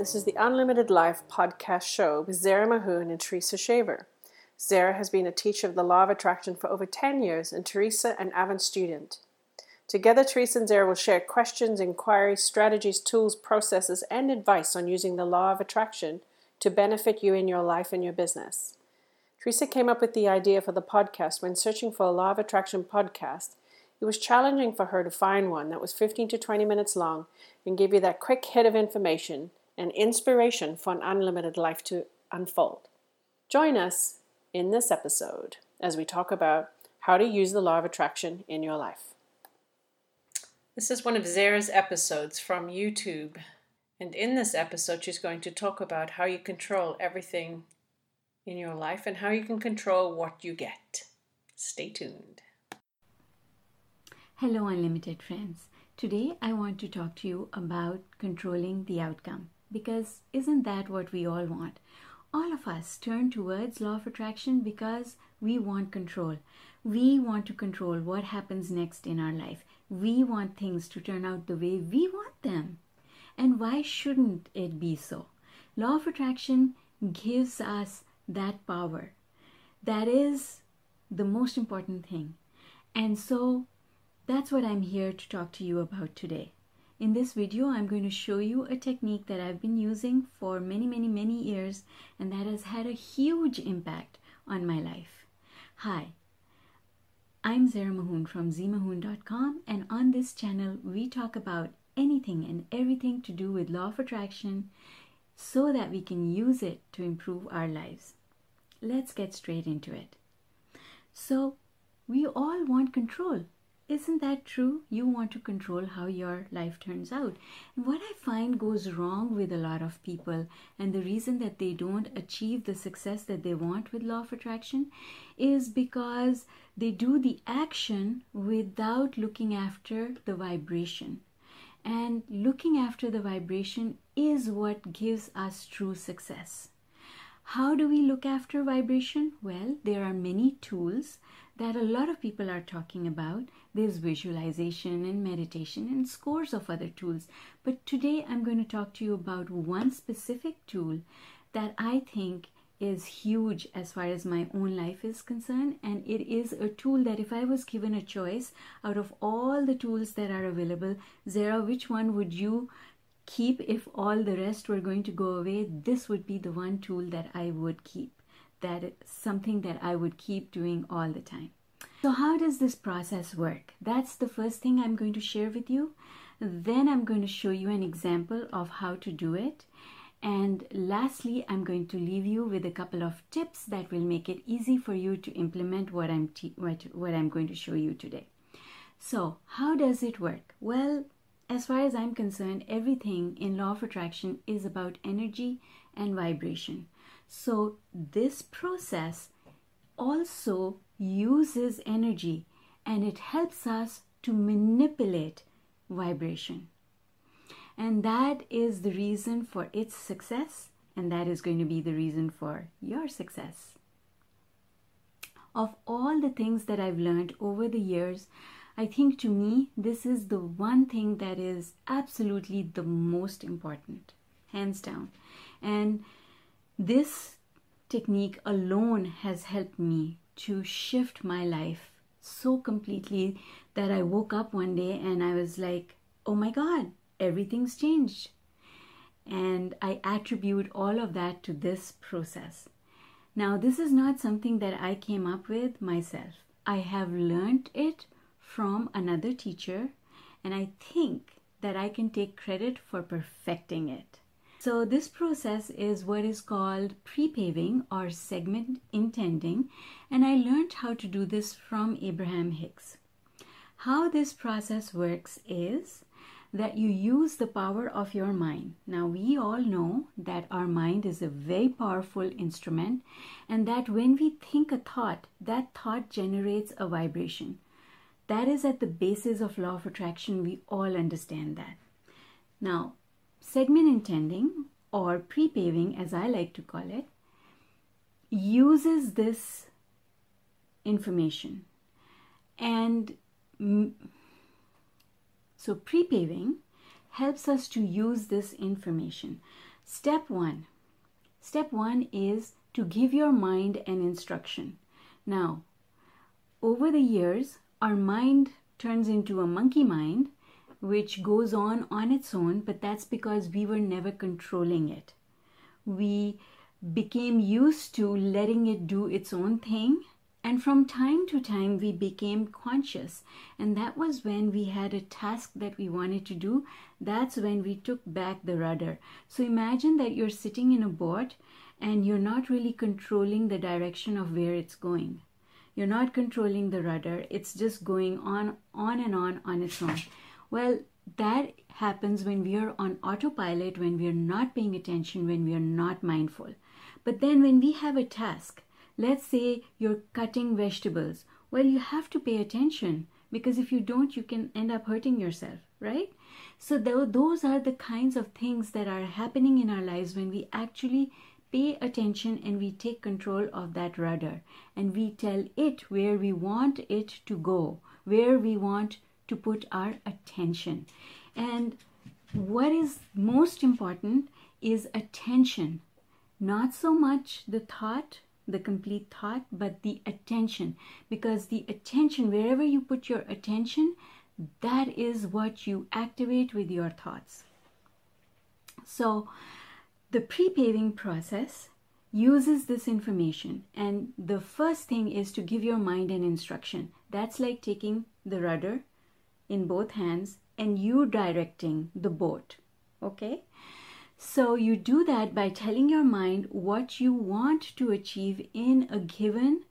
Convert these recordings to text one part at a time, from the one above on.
This is the Unlimited Life podcast show with Zara Mahoon and Teresa Shaver. Zara has been a teacher of the Law of Attraction for over 10 years, and Teresa an avid student. Together, Teresa and Zara will share questions, inquiries, strategies, tools, processes, and advice on using the Law of Attraction to benefit you in your life and your business. Teresa came up with the idea for the podcast when searching for a Law of Attraction podcast. It was challenging for her to find one that was 15 to 20 minutes long and give you that quick hit of information and inspiration for an unlimited life to unfold. Join us in this episode as we talk about how to use the law of attraction in your life. This is one of Zara's episodes from YouTube. And in this episode, she's going to talk about how you control everything in your life and how you can control what you get. Stay tuned. Hello, Unlimited friends. Today, I want to talk to you about controlling the outcome because isn't that what we all want? All of us turn towards law of attraction because we want control. We want to control what happens next in our life. We want things to turn out the way we want them. And why shouldn't it be so? Law of attraction gives us that power. That is the most important thing. And so that's what I'm here to talk to you about today. In this video, I'm going to show you a technique that I've been using for many, many, many years and that has had a huge impact on my life. Hi, I'm Zara Mahoon from zmahoon.com and on this channel, we talk about anything and everything to do with law of attraction so that we can use it to improve our lives. Let's get straight into it. So, we all want control isn't that true? You want to control how your life turns out. And what I find goes wrong with a lot of people, and the reason that they don't achieve the success that they want with law of attraction is because they do the action without looking after the vibration. And looking after the vibration is what gives us true success. How do we look after vibration? Well, there are many tools that a lot of people are talking about. There's visualization and meditation and scores of other tools. But today I'm going to talk to you about one specific tool that I think is huge as far as my own life is concerned. And it is a tool that if I was given a choice out of all the tools that are available, Zara, which one would you keep if all the rest were going to go away? This would be the one tool that I would keep that it's something that I would keep doing all the time. So, how does this process work? That's the first thing I'm going to share with you. Then, I'm going to show you an example of how to do it. And lastly, I'm going to leave you with a couple of tips that will make it easy for you to implement what I'm, what, what I'm going to show you today. So, how does it work? Well, as far as I'm concerned, everything in law of attraction is about energy and vibration. So, this process also uses energy and it helps us to manipulate vibration. And that is the reason for its success, and that is going to be the reason for your success. Of all the things that I've learned over the years, I think to me, this is the one thing that is absolutely the most important, hands down. And this technique alone has helped me to shift my life so completely that I woke up one day and I was like, oh my God, everything's changed. And I attribute all of that to this process. Now, this is not something that I came up with myself. I have learned it from another teacher, and I think that I can take credit for perfecting it. So this process is what is called pre-paving or segment intending and I learned how to do this from Abraham Hicks. How this process works is that you use the power of your mind. Now, we all know that our mind is a very powerful instrument, and that when we think a thought, that thought generates a vibration. That is at the basis of law of attraction. We all understand that. Now, segment intending or pre-paving as I like to call it uses this information and so pre-paving helps us to use this information Step one. Step one is to give your mind an instruction. Now, over the years, our mind turns into a monkey mind, which goes on on its own, but that's because we were never controlling it. We became used to letting it do its own thing and from time to time, we became conscious. And that was when we had a task that we wanted to do. That's when we took back the rudder. So imagine that you're sitting in a boat and you're not really controlling the direction of where it's going. You're not controlling the rudder. It's just going on, on and on on its own. Well, that happens when we are on autopilot, when we are not paying attention, when we are not mindful. But then when we have a task, Let's say you're cutting vegetables. Well, you have to pay attention because if you don't, you can end up hurting yourself, right? So, those are the kinds of things that are happening in our lives when we actually pay attention and we take control of that rudder and we tell it where we want it to go, where we want to put our attention. And what is most important is attention, not so much the thought the complete thought, but the attention. Because the attention, wherever you put your attention, that is what you activate with your thoughts. So, the pre paving process uses this information, and the first thing is to give your mind an instruction. That's like taking the rudder in both hands and you directing the boat. Okay? So you do that by telling your mind what you want to achieve in a given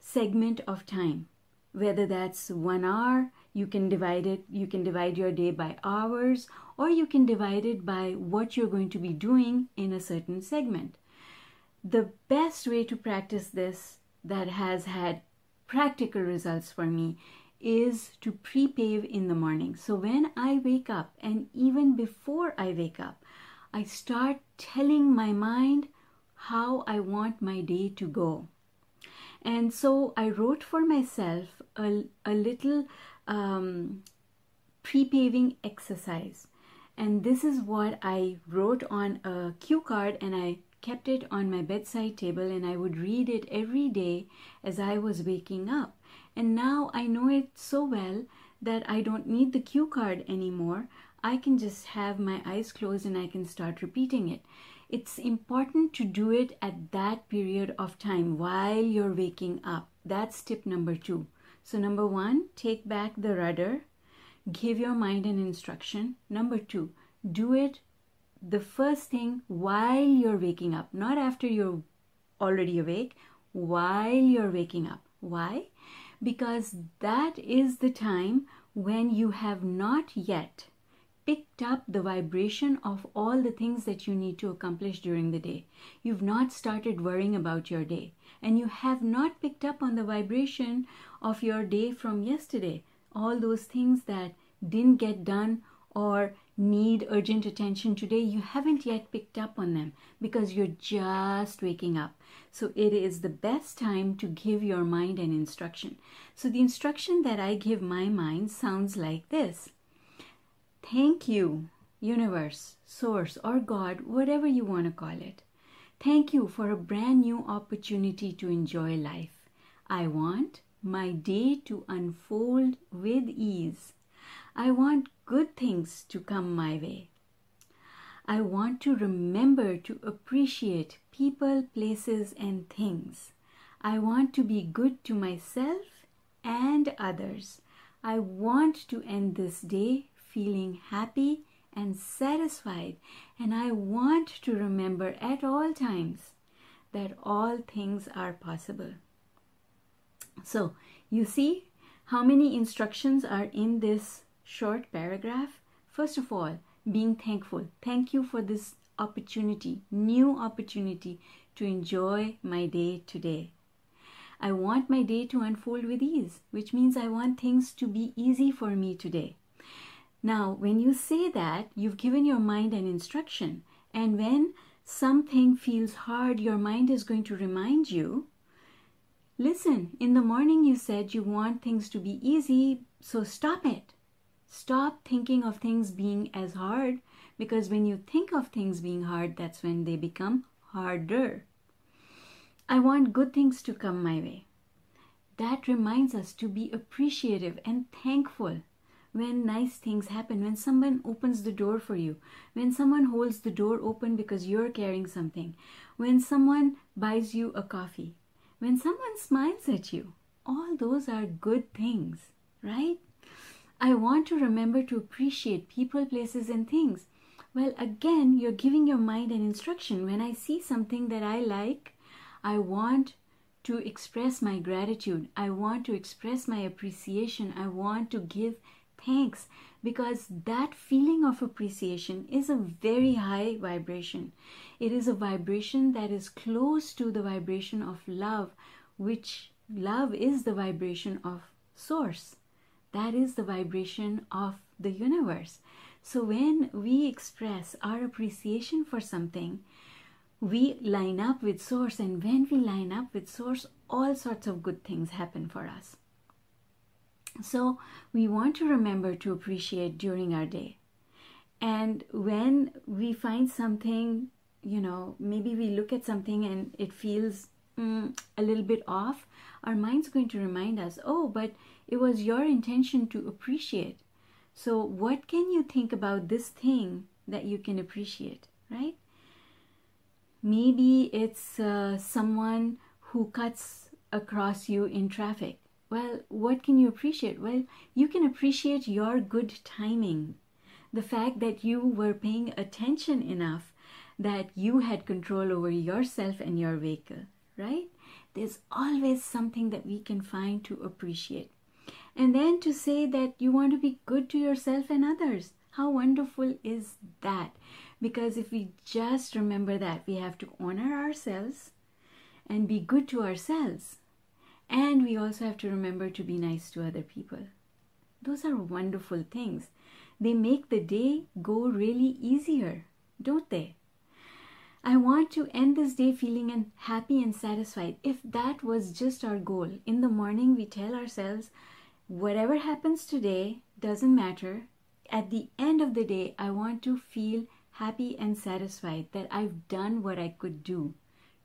segment of time. Whether that's one hour, you can divide it, you can divide your day by hours, or you can divide it by what you're going to be doing in a certain segment. The best way to practice this that has had practical results for me is to pre pave in the morning. So when I wake up, and even before I wake up, I start telling my mind how I want my day to go. And so I wrote for myself a, a little um, pre paving exercise. And this is what I wrote on a cue card and I kept it on my bedside table and I would read it every day as I was waking up. And now I know it so well that I don't need the cue card anymore. I can just have my eyes closed and I can start repeating it. It's important to do it at that period of time while you're waking up. That's tip number two. So, number one, take back the rudder, give your mind an instruction. Number two, do it the first thing while you're waking up, not after you're already awake, while you're waking up. Why? Because that is the time when you have not yet picked up the vibration of all the things that you need to accomplish during the day. You've not started worrying about your day, and you have not picked up on the vibration of your day from yesterday. All those things that didn't get done or need urgent attention today, you haven't yet picked up on them because you're just waking up. So it is the best time to give your mind an instruction. So the instruction that I give my mind sounds like this Thank you, universe, source, or God, whatever you want to call it. Thank you for a brand new opportunity to enjoy life. I want my day to unfold with ease. I want good things to come my way. I want to remember to appreciate people, places, and things. I want to be good to myself and others. I want to end this day feeling happy and satisfied. And I want to remember at all times that all things are possible. So, you see how many instructions are in this short paragraph? First of all, being thankful. Thank you for this opportunity, new opportunity to enjoy my day today. I want my day to unfold with ease, which means I want things to be easy for me today. Now, when you say that, you've given your mind an instruction. And when something feels hard, your mind is going to remind you listen, in the morning you said you want things to be easy, so stop it. Stop thinking of things being as hard because when you think of things being hard, that's when they become harder. I want good things to come my way. That reminds us to be appreciative and thankful when nice things happen, when someone opens the door for you, when someone holds the door open because you're carrying something, when someone buys you a coffee, when someone smiles at you. All those are good things, right? I want to remember to appreciate people, places, and things. Well, again, you're giving your mind an instruction. When I see something that I like, I want to express my gratitude. I want to express my appreciation. I want to give thanks because that feeling of appreciation is a very high vibration. It is a vibration that is close to the vibration of love, which love is the vibration of source. That is the vibration of the universe. So when we express our appreciation for something, we line up with source and when we line up with source all sorts of good things happen for us so we want to remember to appreciate during our day. And when we find something, you know, maybe we look at something and it feels mm, a little bit off, our mind's going to remind us, oh, but it was your intention to appreciate. So, what can you think about this thing that you can appreciate, right? Maybe it's uh, someone who cuts across you in traffic well, what can you appreciate? Well, you can appreciate your good timing. The fact that you were paying attention enough that you had control over yourself and your vehicle, right? There's always something that we can find to appreciate. And then to say that you want to be good to yourself and others. How wonderful is that? Because if we just remember that, we have to honor ourselves and be good to ourselves and we also have to remember to be nice to other people. Those are wonderful things. They make the day go really easier, don't they? Want to end this day feeling happy and satisfied. If that was just our goal, in the morning we tell ourselves, whatever happens today doesn't matter. At the end of the day, I want to feel happy and satisfied that I've done what I could do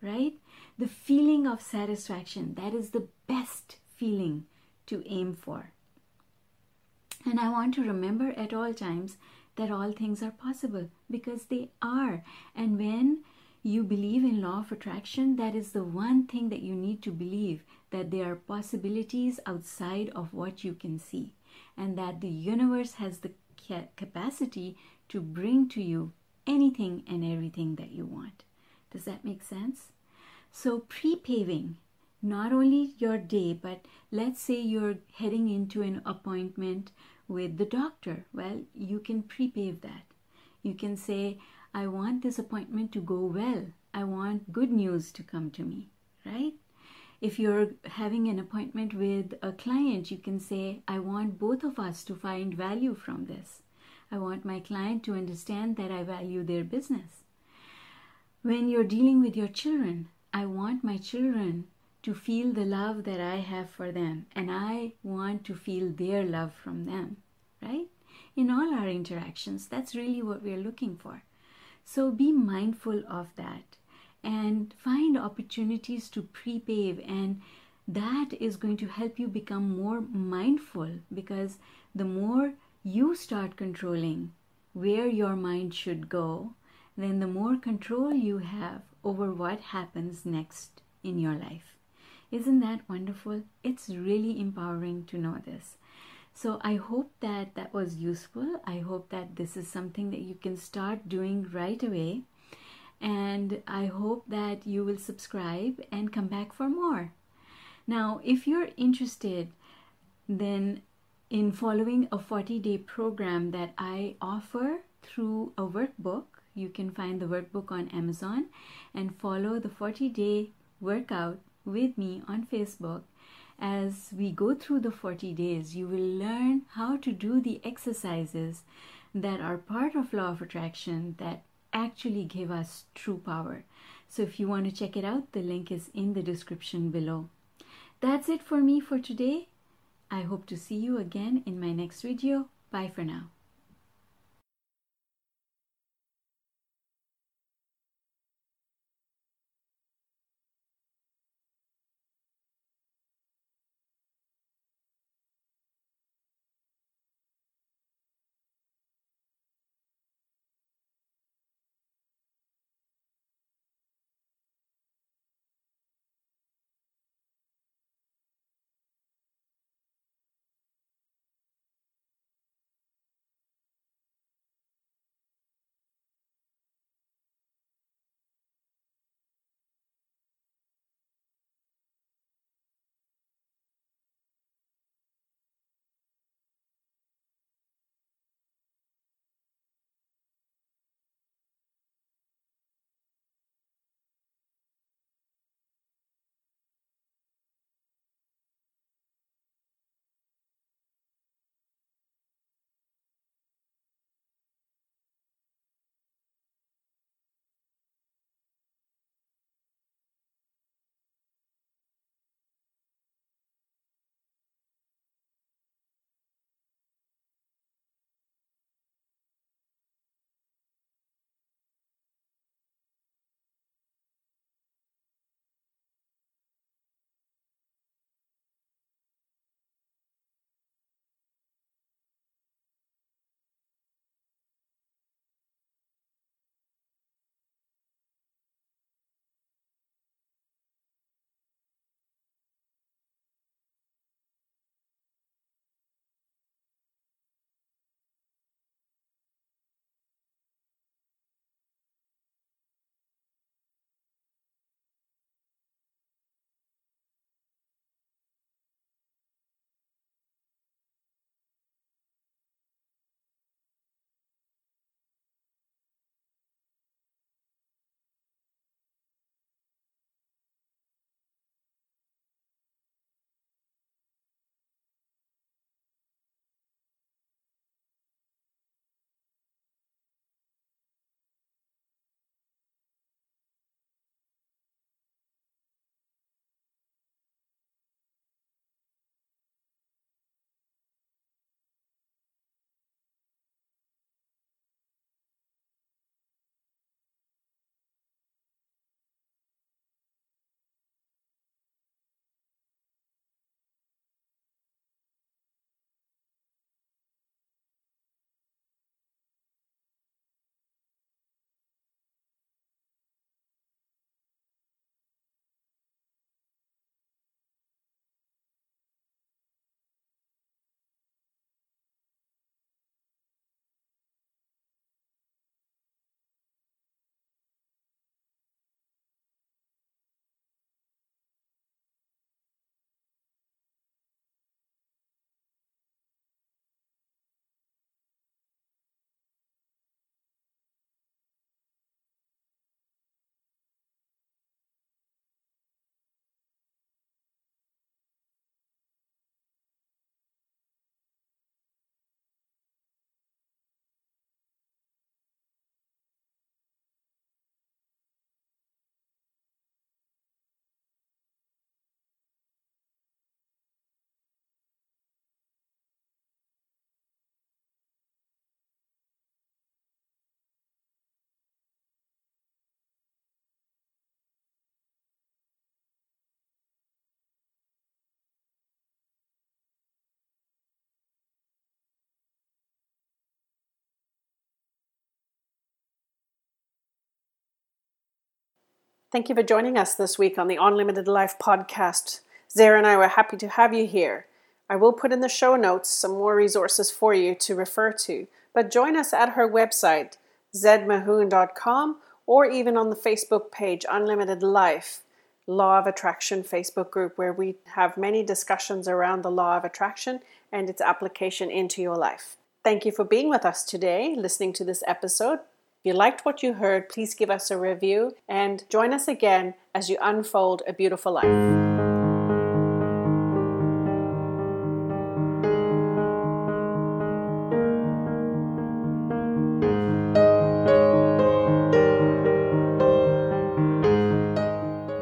right? The feeling of satisfaction, that is the best feeling to aim for. And I want to remember at all times that all things are possible because they are. And when you believe in law of attraction, that is the one thing that you need to believe that there are possibilities outside of what you can see and that the universe has the capacity to bring to you anything and everything that you want. Does that make sense? So, pre paving not only your day, but let's say you're heading into an appointment with the doctor. Well, you can pre pave that. You can say, I want this appointment to go well. I want good news to come to me, right? If you're having an appointment with a client, you can say, I want both of us to find value from this. I want my client to understand that I value their business. When you're dealing with your children, I want my children to feel the love that I have for them, and I want to feel their love from them, right? In all our interactions, that's really what we're looking for. So be mindful of that and find opportunities to pre pave, and that is going to help you become more mindful because the more you start controlling where your mind should go, then the more control you have over what happens next in your life. Isn't that wonderful? It's really empowering to know this. So I hope that that was useful. I hope that this is something that you can start doing right away. And I hope that you will subscribe and come back for more. Now, if you're interested, then in following a 40 day program that I offer through a workbook, you can find the workbook on Amazon and follow the 40 day workout with me on Facebook. As we go through the 40 days, you will learn how to do the exercises that are part of law of attraction that actually give us true power. So if you want to check it out, the link is in the description below. That's it for me for today. I hope to see you again in my next video. Bye for now. Thank you for joining us this week on the Unlimited Life podcast. Zara and I were happy to have you here. I will put in the show notes some more resources for you to refer to, but join us at her website, zedmahoon.com, or even on the Facebook page Unlimited Life, Law of Attraction Facebook group, where we have many discussions around the law of attraction and its application into your life. Thank you for being with us today, listening to this episode you liked what you heard, please give us a review and join us again as you unfold a beautiful life.